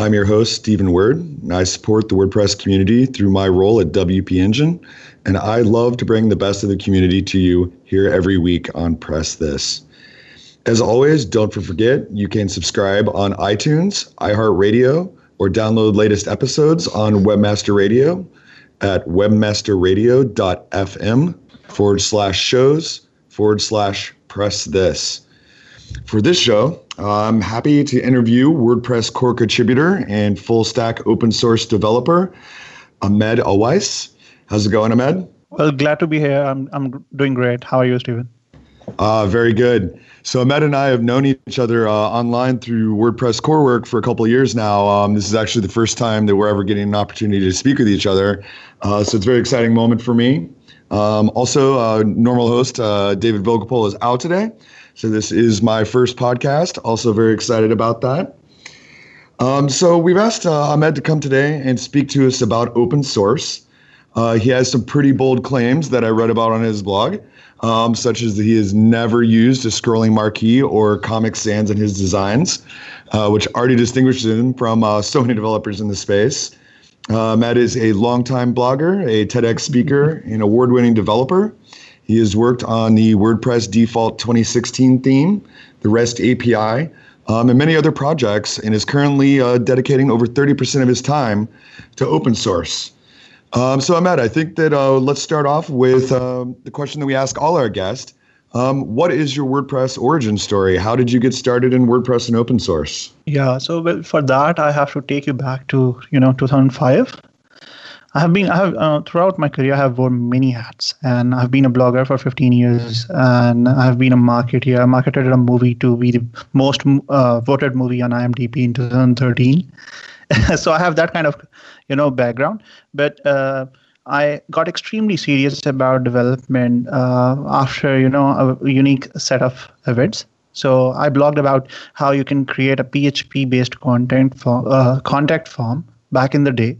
I'm your host, Stephen Word, and I support the WordPress community through my role at WP Engine, and I love to bring the best of the community to you here every week on Press This. As always, don't forget you can subscribe on iTunes, iHeartRadio, or download latest episodes on Webmaster Radio at webmasterradio.fm forward slash shows forward slash press this. For this show, I'm happy to interview WordPress core contributor and full stack open source developer, Ahmad Awais. How's it going, Ahmad? Well, glad to be here. I'm, I'm doing great. How are you, Stephen? Uh, very good. So Ahmad and I have known each other uh, online through WordPress core work for a couple of years now. Um, this is actually the first time that we're ever getting an opportunity to speak with each other. Uh, so it's a very exciting moment for me. Um, also, uh, normal host uh, David Vogelpohl is out today. So this is my first podcast. Also very excited about that. Um, so we've asked uh, Ahmad to come today and speak to us about open source. Uh, he has some pretty bold claims that I read about on his blog, um, such as that he has never used a scrolling marquee or Comic Sans in his designs, uh, which already distinguishes him from uh, so many developers in the space. Uh, Ahmad is a longtime blogger, a TEDx speaker, an award-winning developer. He has worked on the WordPress default 2016 theme, the REST API, um, and many other projects, and is currently uh, dedicating over 30% of his time to open source. Um, so, Ahmad, I think that uh, let's start off with um, the question that we ask all our guests. Um, what is your WordPress origin story? How did you get started in WordPress and open source? Yeah, so well, for that, I have to take you back to you know 2005. I have been, I have uh, throughout my career, I have worn many hats, and I've been a blogger for 15 years, and I've been a marketer. I marketed a movie to be the most uh, voted movie on IMDb in 2013. so I have that kind of, you know, background. But uh, I got extremely serious about development uh, after, you know, a unique set of events. So I blogged about how you can create a PHP-based content for uh, contact form back in the day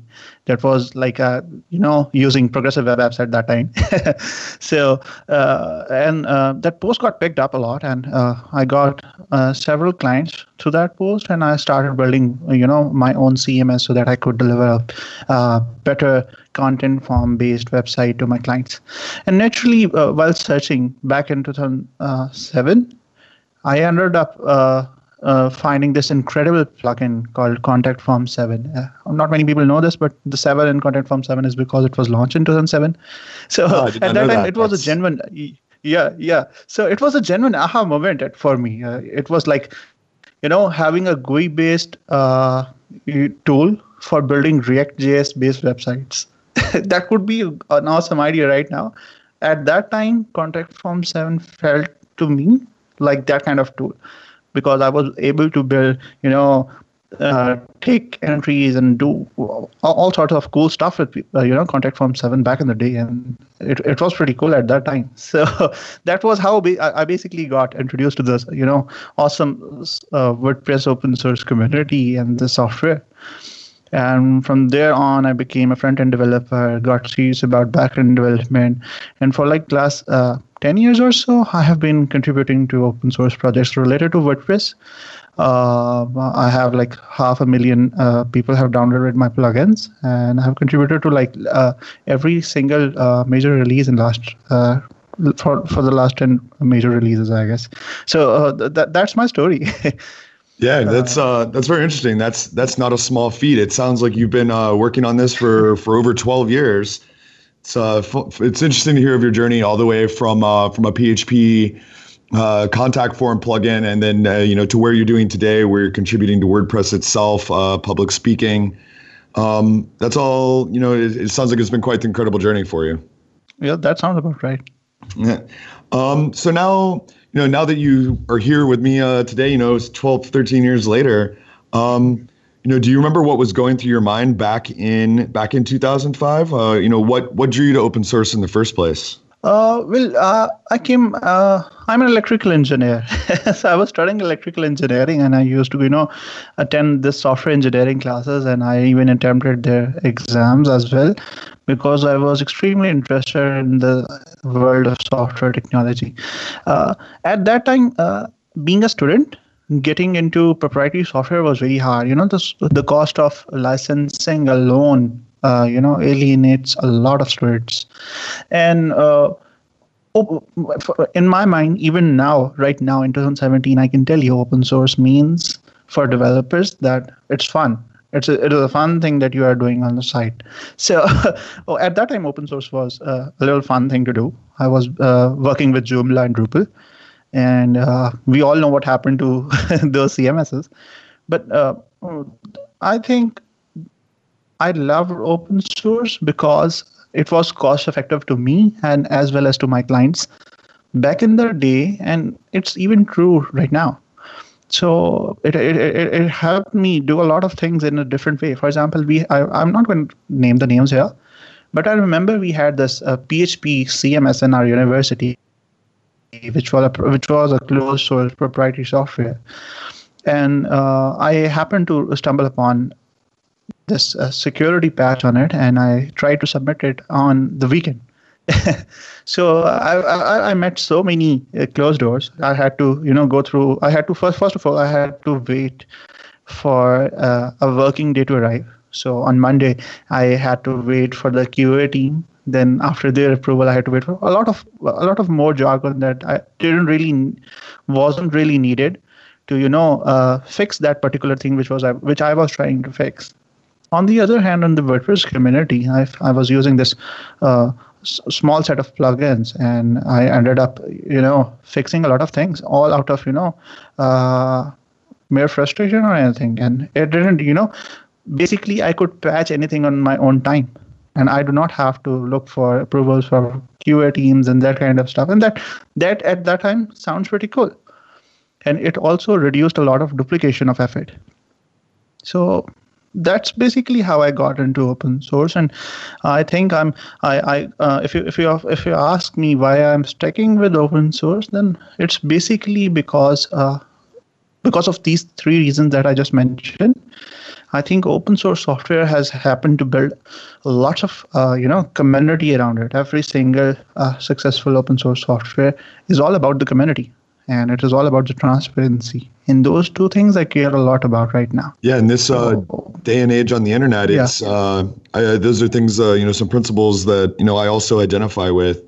that was like a, you know using progressive web apps at that time. So uh, and uh, that post got picked up a lot and uh, i got uh, several clients through that post and i started building you know my own cms so that i could deliver a uh, better content form based website to my clients. And naturally uh, while searching back in 2007 i ended up uh, finding this incredible plugin called Contact Form 7. Uh, not many people know this, but the 7 in Contact Form 7 is because it was launched in 2007. So oh, at that time, that. it was That's... a genuine, yeah, yeah. So it was a genuine aha moment for me. Uh, it was like, you know, having a GUI based, uh, tool for building React.js based websites. that could be an awesome idea right now. At that time, Contact Form 7 felt to me like that kind of tool because I was able to build, you know, uh, take entries and do all, all, sorts of cool stuff with uh, you know contact form 7 back in the day and it, it was pretty cool at that time. So that was how I basically got introduced to this you know awesome uh, wordpress open source community and the software. And from there on i became a front-end developer got serious about back-end development. And for like last uh, 10 years or so i have been contributing to open source projects related to wordpress uh, I have like half a million uh, people have downloaded my plugins, and I have contributed to like uh, every single uh, major release in last uh, for for the last ten major releases, I guess. So uh, th- that's my story. yeah, that's that's very interesting. That's that's not a small feat. It sounds like you've been working on this for for over twelve years. It's uh, it's interesting to hear of your journey all the way from uh, from a PHP uh, contact form plugin, and then uh, you know to where you're doing today, where you're contributing to WordPress itself, uh, public speaking. Um, that's all. You know, it, it, sounds like it's been quite the incredible journey for you. Yeah, that sounds about right. Yeah. Um, so now, you know, now that you are here with me uh, today, you know, it's 12, 13 years later. Um, you know, do you remember what was going through your mind back in back in 2005? Uh, you know, what what drew you to open source in the first place? Uh, well, uh, I came. Uh, I'm an electrical engineer, so I was studying electrical engineering, and I used to, you know, attend the software engineering classes, and I even attempted their exams as well, because I was extremely interested in the world of software technology. Uh, at that time, uh, being a student, getting into proprietary software was very hard. You know, the the cost of licensing alone uh, you know alienates a lot of students. And uh, in my mind even now right now in 2017 i can tell you open source means for developers that it's fun. It's a, it is a fun thing that you are doing on the site. So oh, at that time open source was uh, a little fun thing to do. I was uh, working with joomla and drupal and uh, we all know what happened to those cmss but uh, i think I loved open source because it was cost effective to me and as well as to my clients back in the day, and it's even true right now. So it, it, it, it helped me do a lot of things in a different way. For example, we I, I'm not going to name the names here, but I remember we had this uh, PHP CMS in our university, which was a, which was a closed source proprietary software, and uh, I happened to stumble upon this uh, security patch on it, and I tried to submit it on the weekend. so I, I, I met so many uh, closed doors. I had to you know go through. I had to first first of all I had to wait for uh, a working day to arrive. So on Monday I had to wait for the QA team. Then after their approval, I had to wait for a lot of a lot of more jargon that I didn't really wasn't really needed to you know uh, fix that particular thing which was which I was trying to fix. On the other hand, in the WordPress community, I, I was using this uh, s- small set of plugins, and I ended up, you know, fixing a lot of things, all out of, you know, uh, mere frustration or anything. And it didn't, you know, basically I could patch anything on my own time, and I do not have to look for approvals for QA teams and that kind of stuff. And that that at that time sounds pretty cool, and it also reduced a lot of duplication of effort. So that's basically how I got into open source, and I think I'm I I uh, if you if you if you ask me why I'm sticking with open source, then it's basically because uh, because of these three reasons that I just mentioned. I think open source software has happened to build lots of uh, you know community around it. Every single uh, successful open source software is all about the community and it is all about the transparency. In those two things, I care a lot about right now. Yeah, in this uh, day and age on the internet, it's yeah. uh, I, those are things uh, you know some principles that you know I also identify with.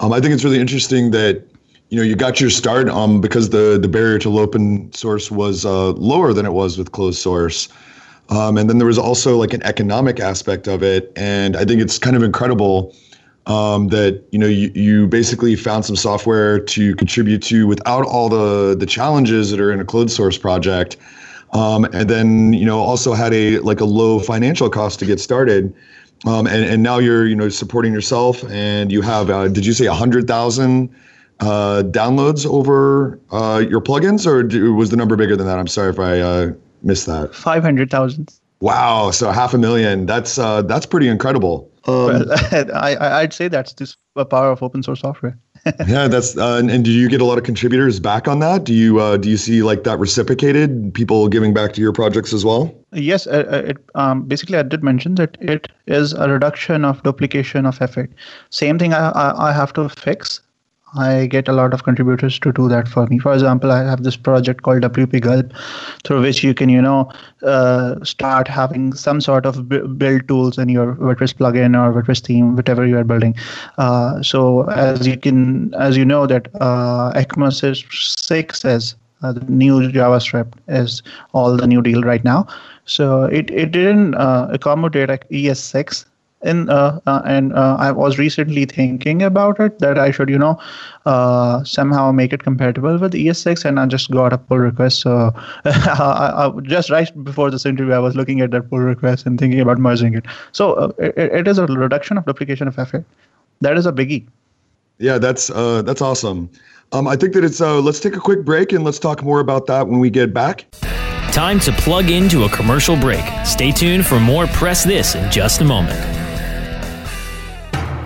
Um, I think it's really interesting that you know you got your start um, because the the barrier to open source was uh, lower than it was with closed source. Um, and then there was also like an economic aspect of it, and I think it's kind of incredible um, that you know you, you basically found some software to contribute to without all the the challenges that are in a closed source project. um, and then you know also had a like a low financial cost to get started. Um, and, and now you're you know supporting yourself, and you have uh, did you say a hundred thousand uh, downloads over uh, your plugins, or do, was the number bigger than that? I'm sorry if I uh, missed that. Five hundred thousand. Wow, so half a million. That's uh, that's pretty incredible. Um, I I'd say that's just the power of open source software. yeah, that's uh, and, and, do you get a lot of contributors back on that? Do you uh, do you see like that reciprocated, people giving back to your projects as well? Yes, it, um, basically I did mention that it is a reduction of duplication of effort. Same thing I, I, I have to fix I get a lot of contributors to do that for me. For example, I have this project called WP Gulp, through which you can, you know, uh, start having some sort of build tools in your WordPress plugin or WordPress theme, whatever you are building. Uh, so as you can, as you know, that uh, six is uh, the new JavaScript is all the new deal right now. So it it didn't uh, accommodate like ES6 in uh, uh, and uh, I was recently thinking about it that I should you know uh, somehow make it compatible with ES6 and I just got a pull request so I, I, just right before this interview I was looking at that pull request and thinking about merging it so uh, it, it is a reduction of duplication of effort that is a biggie yeah that's uh, that's awesome um, I think that it's let's take a quick break and let's talk more about that when we get back. Time to plug into a commercial break. Stay tuned for more Press This in just a moment.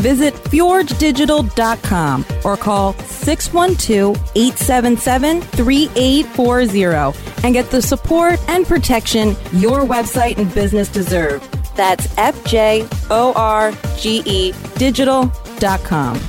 Visit fjorgedigital.com or call 612-877-3840 and get the support and protection your website and business deserve. That's F-J-O-R-G-E digital.com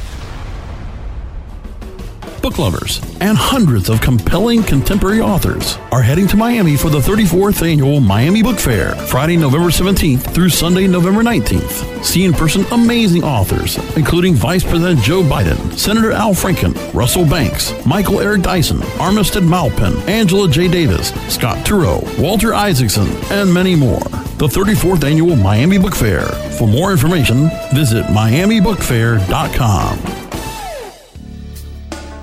book lovers, and hundreds of compelling contemporary authors are heading to Miami for the 34th annual Miami Book Fair, Friday, November 17th through Sunday, November 19th. See in person amazing authors, including Vice President Joe Biden, Senator Al Franken, Russell Banks, Michael Eric Dyson, Armistead Maupin, Angela J. Davis, Scott Turow, Walter Isaacson, and many more. The 34th annual Miami Book Fair. For more information, visit miamibookfair.com.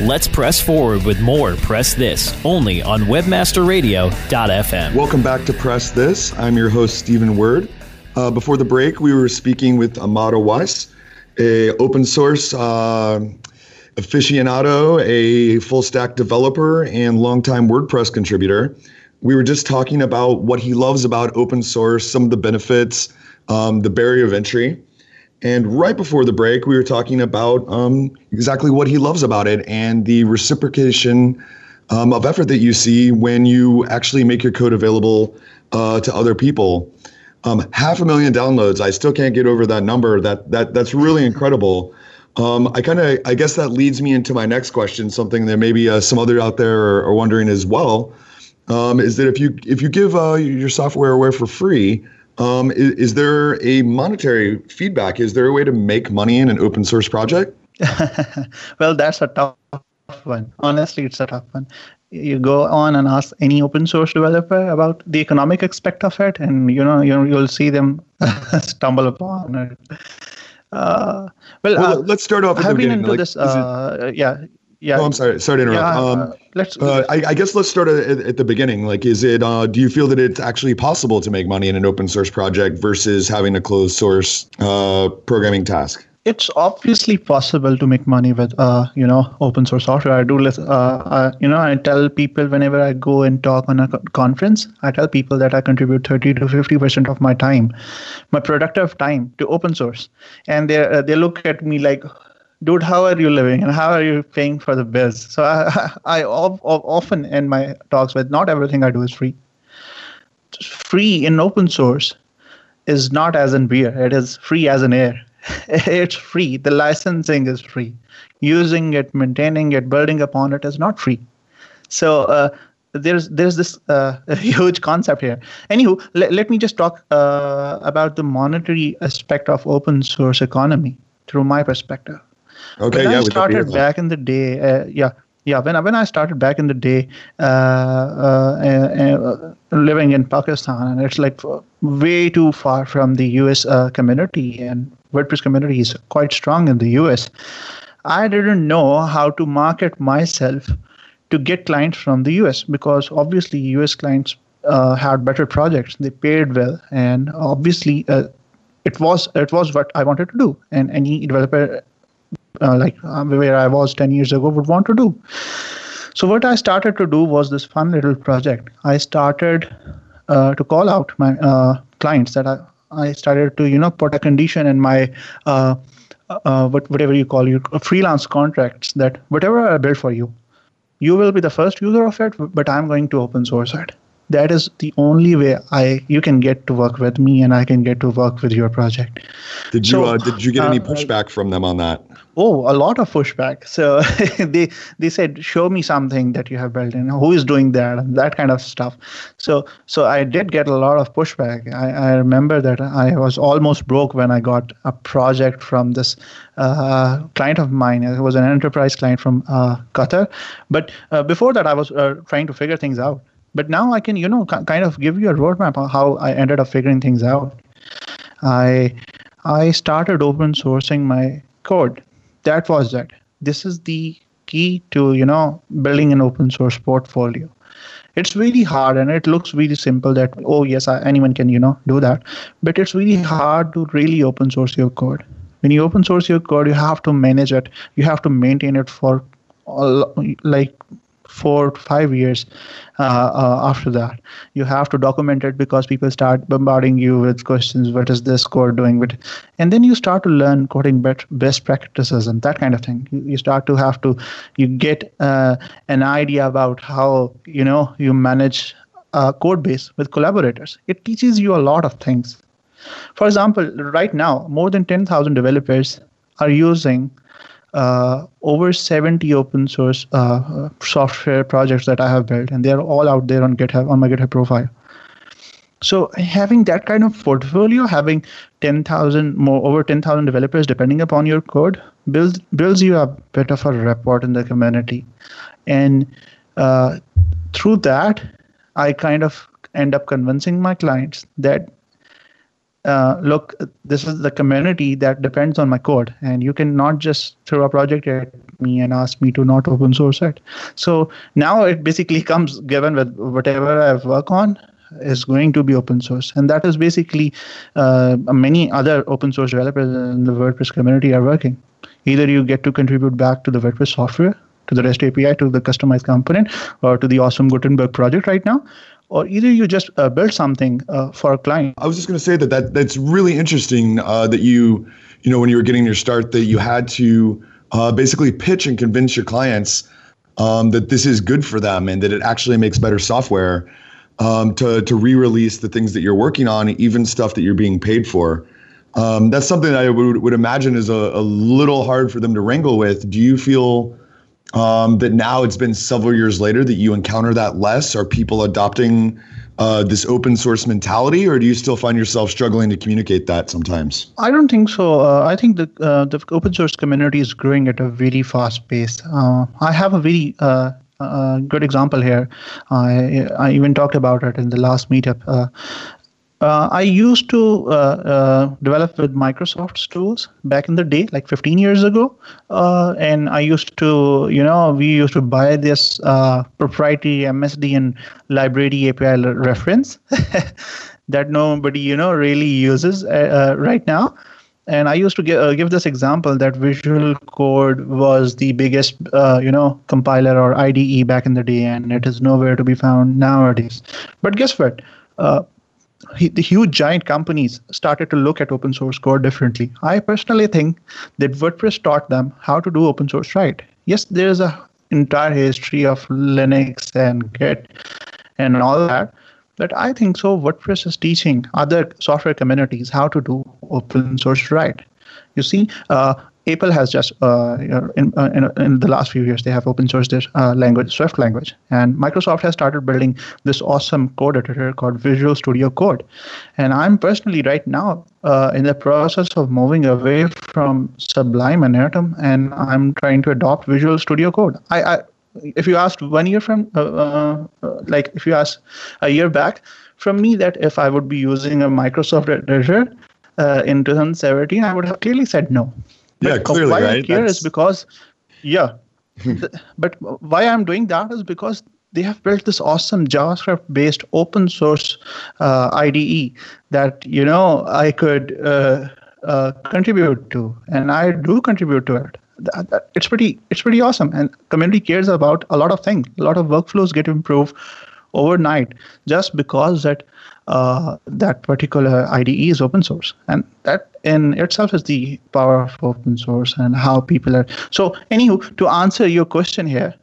Let's press forward with more Press This only on webmasterradio.fm. Welcome back to Press This. I'm your host, Stephen Word. Uh, before the break, we were speaking with Ahmad Awais, a open source uh, aficionado, a full stack developer, and longtime WordPress contributor. We were just talking about what he loves about open source, some of the benefits, um, the barrier of entry. And right before the break, we were talking about um, exactly what he loves about it and the reciprocation um, of effort that you see when you actually make your code available uh, to other people. Um, half a million downloads. I still can't get over that number. That that that's really incredible. Um, I kind of I guess that leads me into my next question. Something that maybe uh, some other out there are, are wondering as well um, is that if you if you give uh, your software away for free um, is, is, there a monetary feedback? Is there a way to make money in an open source project? well, that's a tough one. Honestly, it's a tough one. You go on and ask any open source developer about the economic aspect of it, and you know, you you'll see them stumble upon it. Uh, well, well uh, let's start off. I've been into like, this. Uh, yeah, yeah. Oh, I'm sorry. Sorry to interrupt. Yeah, um, uh, let's. Uh, I, I, guess let's start at, at, the beginning. Like, is it? Uh, do you feel that it's actually possible to make money in an open source project versus having a closed source uh, programming task? it's obviously possible to make money with uh, you know open source software. I do uh, you know I tell people whenever I go and talk on a conference, I tell people that I contribute 30 to 50 percent of my time, my productive time to open source, and they uh, they look at me like, dude, how are you living and how are you paying for the bills? So I I often end my talks with not everything I do is free. Free in open source is not as in beer; it is free as in air it's free. The licensing is free. Using it, maintaining it, building upon it is not free. So uh, there's there's this uh, huge concept here. Anywho, let, let me just talk uh, about the monetary aspect of open source economy through my perspective. Okay, when yeah. I started back in the day, uh, yeah, yeah when, when i started back in the day uh, uh, uh, living in pakistan and it's like way too far from the us uh, community and wordpress community is quite strong in the us i didn't know how to market myself to get clients from the us because obviously us clients uh, had better projects they paid well and obviously uh, it was it was what i wanted to do and any developer uh, like uh, where I was 10 years ago would want to do. So what I started to do was this fun little project. I started uh, to call out my uh, clients that I, I started to you know put a condition in my uh, uh, what, whatever you call your freelance contracts that whatever I build for you, you will be the first user of it, but I'm going to open source it. That is the only way I you can get to work with me and I can get to work with your project. Did you so, did you get any pushback from them on that? oh a lot of pushback. So they they said show me something that you have built in. Who is doing that? and that kind of stuff. So so i did get a lot of pushback. I, I remember that i was almost broke when i got a project from this uh, client of mine. It was an enterprise client from uh, qatar. But uh, before that i was uh, trying to figure things out but now i can you know kind of give you a roadmap on how i ended up figuring things out. I i started open sourcing my code. That was that this is the key to you know building an open source portfolio. It's really hard and it looks really simple that oh yes I, anyone can you know do that. But it's really hard to really open source your code. When you open source your code you have to manage it. You have to maintain it for like four to five years uh, uh, after that. You have to document it because people start bombarding you with questions. What is this code doing? With, and then you start to learn coding best practices and that kind of thing. You, start to have to, you get uh, an idea about how you know you manage a code base with collaborators. It teaches you a lot of things. For example, right now, more than 10,000 developers are using uh, over 70 open source uh, software projects that I have built, and they're all out there on GitHub on my GitHub profile. So having that kind of portfolio, having 10,000 more over 10,000 developers depending upon your code, builds builds you a bit of a rapport in the community, and uh, through that, I kind of end up convincing my clients that uh, look, this is the community that depends on my code, and you cannot just throw a project at me and ask me to not open source it. So now it basically comes given with whatever I work on is going to be open source, and that is basically uh, many other open source developers in the WordPress community are working. Either you get to contribute back to the WordPress software, to the REST API, to the customized component, or to the awesome Gutenberg project right now, or either you just uh, build something uh, for a client. I was just going to say that, that that's really interesting uh, that you, you know, when you were getting your start, that you had to uh, basically pitch and convince your clients um, that this is good for them and that it actually makes better software um, to to re-release the things that you're working on, even stuff that you're being paid for. Um, that's something I would, would imagine is a, a little hard for them to wrangle with. Do you feel um, that now it's been several years later that you encounter that less? Are people adopting uh, this open source mentality, or do you still find yourself struggling to communicate that sometimes? I don't think so. Uh, I think the uh, the open source community is growing at a very fast pace. Uh, I have a very uh, uh, good example here. I I even talked about it in the last meetup. Uh, I used to uh, uh, develop with Microsoft's tools back in the day, like 15 years ago. Uh, and I used to, you know, we used to buy this uh, proprietary MSDN library API reference that nobody, you know, really uses uh, right now. and I used to give, uh, give this example that Visual Code was the biggest, uh, you know, compiler or IDE back in the day, and it is nowhere to be found nowadays. But guess what? The huge giant companies started to look at open source code differently. I personally think that WordPress taught them how to do open source right. Yes, there is a entire history of Linux and Git and all that, but I think so. WordPress is teaching other software communities how to do open source right. You see, uh, Apple has just uh, in, uh, in, in, the last few years they have open sourced this uh, language, Swift language, and Microsoft has started building this awesome code editor called Visual Studio Code. And I'm personally right now uh, in the process of moving away from Sublime and Atom, and I'm trying to adopt Visual Studio Code. I, I if you asked one year from uh, uh, like if you asked a year back from me that if I would be using a Microsoft editor in 2017, I would have clearly said no yeah, clearly, why right? I care is because, yeah. but why I'm doing that is because they have built this awesome JavaScript-based open source uh, IDE that you know I could uh, uh, contribute to, and I do contribute to it. That, that, it's pretty, it's pretty awesome, and community cares about a lot of things. A lot of workflows get improved overnight just because that uh, that particular IDE is open source, and that in itself is the power of open source and how people are. So, anywho, to answer your question here,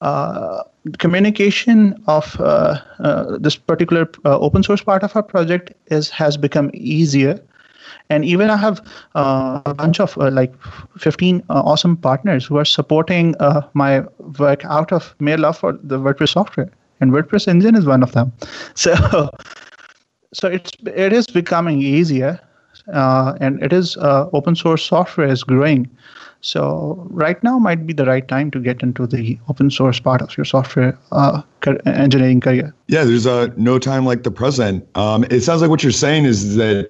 uh, communication of uh, uh this particular uh, open source part of our project is has become easier. And even I have uh, a bunch of like 15 awesome partners who are supporting my work out of mere love for the WordPress software and WordPress engine is one of them. So, so it's it is becoming easier, uh, and it is uh, open source software is growing. So right now might be the right time to get into the open source part of your software uh, engineering career. Yeah, there's a no time like the present. Um, it sounds like what you're saying is that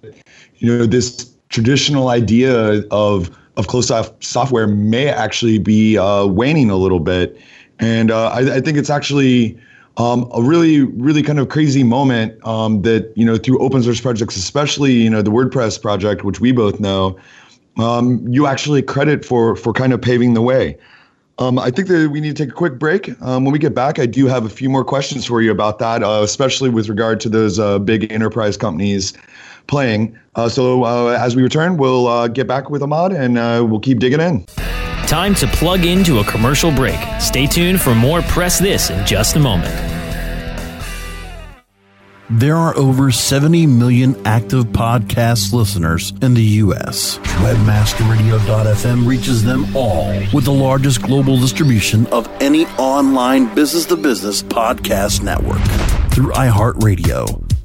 you know this traditional idea of of closed off software may actually be uh, waning a little bit, and uh, I, I think it's actually um, a really, really kind of crazy moment um, that, you know, through open source projects, especially, you know, the WordPress project, which we both know, um, you actually credit for, for kind of paving the way. Um, I think that we need to take a quick break. Um, when we get back, I do have a few more questions for you about that, uh, especially with regard to those uh, big enterprise companies playing. Uh, so uh, as we return, we'll uh, get back with Ahmad and uh, we'll keep digging in. Time to plug into a commercial break. Stay tuned for more Press This in just a moment. There are over 70 million active podcast listeners in the U.S. Webmasterradio.fm reaches them all with the largest global distribution of any online business to business podcast network through iHeartRadio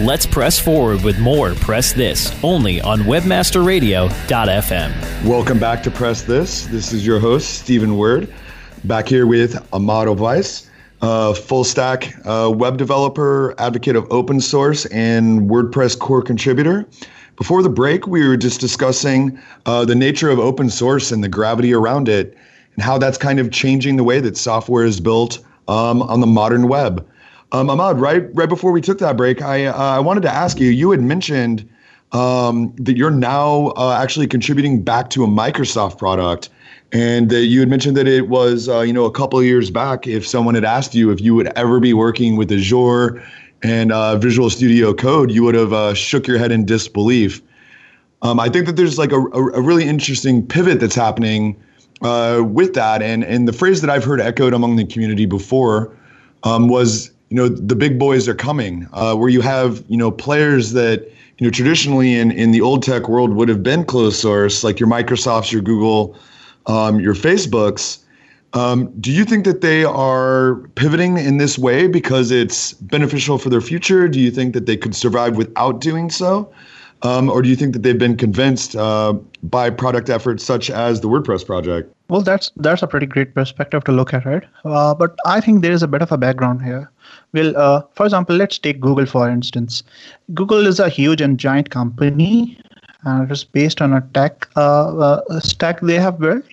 Let's press forward with more Press This only on WebmasterRadio.fm. Welcome back to Press This. This is your host, Stephen Word, back here with Ahmad Awais, full stack uh, web developer, advocate of open source, and WordPress core contributor. before the break, we were just discussing uh, the nature of open source and the gravity around it, and how that's kind of changing the way that software is built um, on the modern web. Um, Ahmad, right right before we took that break, I uh, I wanted to ask you. You had mentioned um, that you're now uh, actually contributing back to a Microsoft product, and that you had mentioned that it was uh, you know a couple of years back. If someone had asked you if you would ever be working with Azure and uh, Visual Studio Code, you would have uh, shook your head in disbelief. Um, I think that there's like a, a, really interesting pivot that's happening uh, with that, and and the phrase that I've heard echoed among the community before um, was you know the big boys are coming, uh, where you have you know players that you know traditionally in in the old tech world would have been closed source, like your Microsofts, your Google, um, your Facebooks. Um, do you think that they are pivoting in this way because it's beneficial for their future? Do you think that they could survive without doing so? Um, or do you think that they've been convinced uh, by product efforts such as the WordPress project? Well, that's that's a pretty great perspective to look at, right? Uh, but I think there is a bit of a background here. Well, uh, for example, let's take Google for instance. Google is a huge and giant company, and it is based on a tech uh, uh, stack they have built.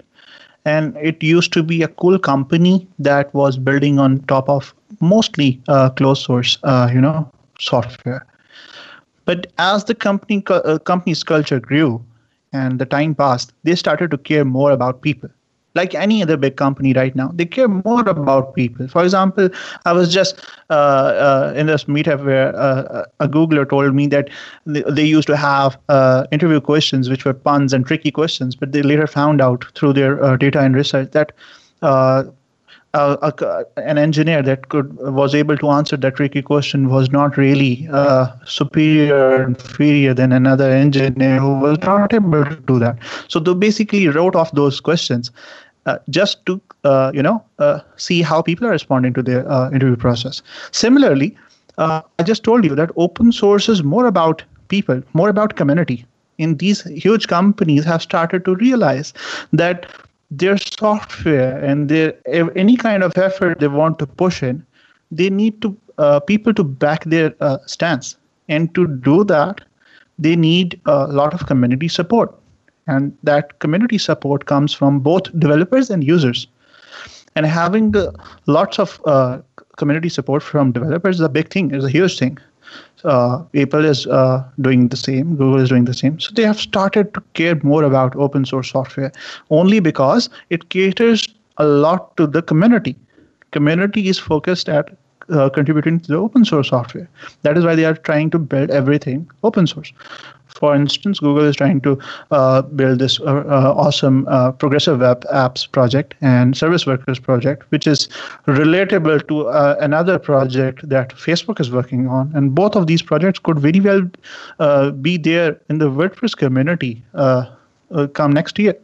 And it used to be a cool company that was building on top of mostly uh, closed source, uh, you know, software. But as the company uh, company's culture grew, and the time passed, they started to care more about people like any other big company right now they care more about people. For example i was just uh, uh, in this meetup where uh, a googler told me that they, they used to have uh, interview questions which were puns and tricky questions but they later found out through their uh, data and research that uh, uh, an engineer that could was able to answer that tricky question was not really uh, superior inferior than another engineer who was not able to do that. So they basically wrote off those questions uh, just to uh, you know uh, see how people are responding to their uh, interview process. Similarly i just told you that open source is more about people more about community. In these huge companies have started to realize that their software and their any kind of effort they want to push in, they need to uh, people to back their uh, stance, and to do that, they need a lot of community support, and that community support comes from both developers and users, and having uh, lots of uh, community support from developers is a big thing, is a huge thing uh, Apple is uh, doing the same, Google is doing the same. So they have started to care more about open source software only because it caters a lot to the community. Community is focused at uh, contributing to the open source software. That is why they are trying to build everything open source. For instance, Google is trying to uh, build this uh, uh, awesome uh, progressive web apps project and service workers project, which is relatable to uh, another project that Facebook is working on. And both of these projects could very well be there in the WordPress community come next year.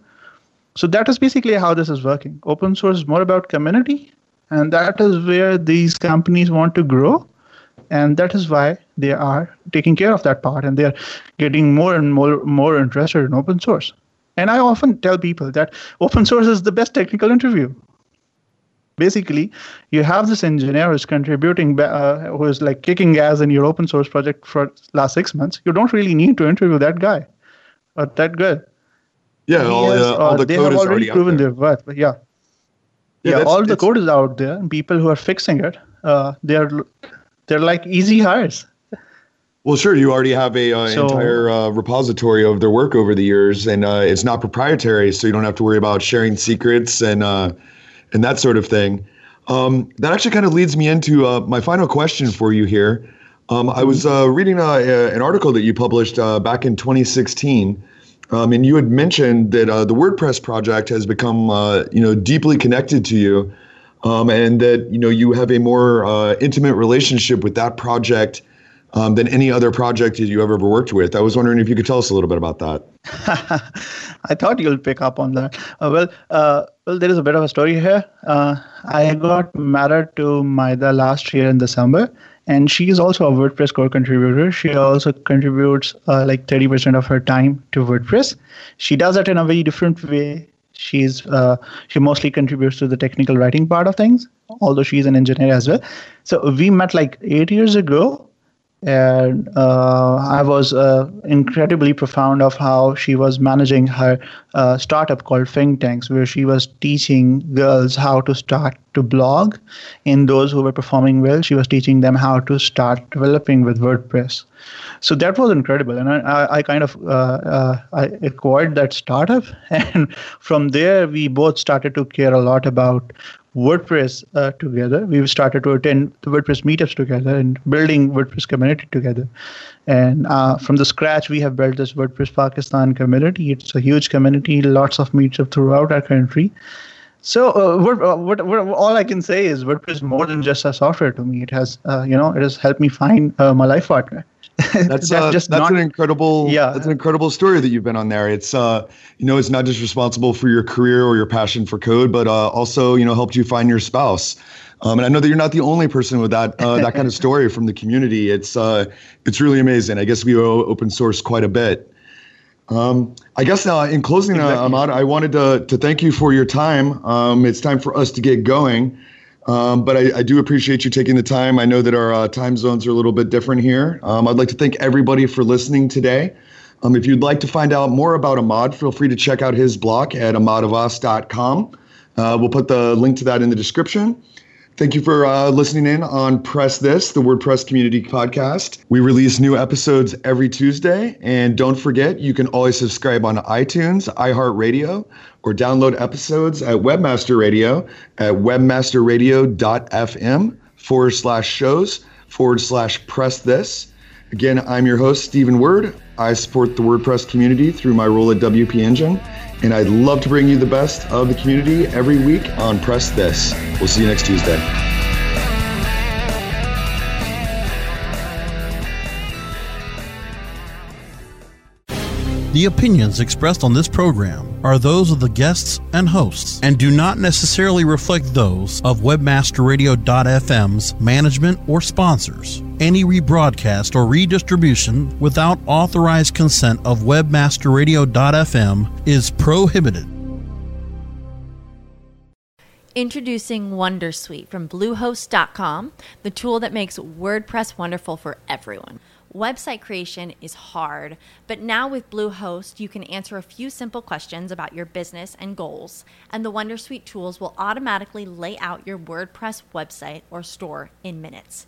So that is basically how this is working. Open source is more about community, and that is where these companies want to grow and that is why they are taking care of that part and they're getting more and more more interested in open source. And i often tell people that open source is the best technical interview. Basically you have this engineer who's contributing uh, who is like kicking gas in your open source project for last six months. You don't really need to interview that guy or that girl. Yeah all, has, uh, all the they code have is already already proven their worth but yeah. Yeah, yeah, all the code is out there. And people who are fixing it uh, they're they're like easy hires Well, sure. You already have a uh, So- entire uh, repository of their work over the years, and uh, it's not proprietary, so you don't have to worry about sharing secrets and uh, and that sort of thing. Um, that actually kind of leads me into uh, my final question for you here. Um, I was uh, reading an article that you published uh, back in 2016, um, and you had mentioned that uh, the WordPress project has become uh, you know deeply connected to you, um, and that you know you have a more uh, intimate relationship with that project um, than any other project that you have ever worked with. I was wondering if you could tell us a little bit about that. I thought you'll pick up on that. Uh, well, uh, well, there is a bit of a story here. Uh, I got married to Maedah last year in December, and she is also a WordPress core contributor. She also contributes uh, like 30% of her time to WordPress. She does it in a very different way. She's uh, she mostly contributes to the technical writing part of things, although she's an engineer as well. So we met like eight years ago, and uh, I was uh, incredibly profound of how she was managing her uh, startup called Think Tanks, where she was teaching girls how to start to blog. In those who were performing well, she was teaching them how to start developing with WordPress. So that was incredible, and I, I kind of uh, uh, I acquired that startup, and from there we both started to care a lot about WordPress uh, together. We've started to attend the WordPress meetups together and building WordPress community together. And uh, from the scratch, we have built this WordPress Pakistan community. It's a huge community, lots of meetups throughout our country. So uh, what, uh, what, what, all I can say is WordPress is more than just a software to me. It has, uh, you know, it has helped me find uh, my life partner. that's, that's uh, just that's not, an incredible yeah that's an incredible story that you've been on there it's uh you know it's not just responsible for your career or your passion for code but uh, also you know helped you find your spouse um, and I know that you're not the only person with that uh, that kind of story from the community. It's uh, it's really amazing. I guess we owe open source quite a bit. Um, I guess uh, in closing, uh. Ahmad, I wanted to to thank you for your time. Um, it's time for us to get going. Um, but I, I, do appreciate you taking the time. I know that our uh, time zones are a little bit different here. Um, I'd like to thank everybody for listening today. Um, if you'd like to find out more about Ahmad, feel free to check out his blog at ahmadawais.com. Uh, we'll put the link to that in the description. Thank you for uh, listening in on Press This, the WordPress community podcast. We release new episodes every Tuesday. And don't forget, you can always subscribe on iTunes, iHeartRadio, or download episodes at Webmaster Radio at webmasterradio.fm forward slash shows forward slash press this. Again, I'm your host, Stephen Word. I support the WordPress community through my role at WP Engine, and I'd love to bring you the best of the community every week on Press This. We'll see you next Tuesday. The opinions expressed on this program are those of the guests and hosts and do not necessarily reflect those of webmasterradio.fm's management or sponsors. Any rebroadcast or redistribution without authorized consent of webmasterradio.fm is prohibited. Introducing Wondersuite from Bluehost.com, the tool that makes WordPress wonderful for everyone. Website creation is hard, but now with Bluehost, you can answer a few simple questions about your business and goals, and the Wondersuite tools will automatically lay out your WordPress website or store in minutes.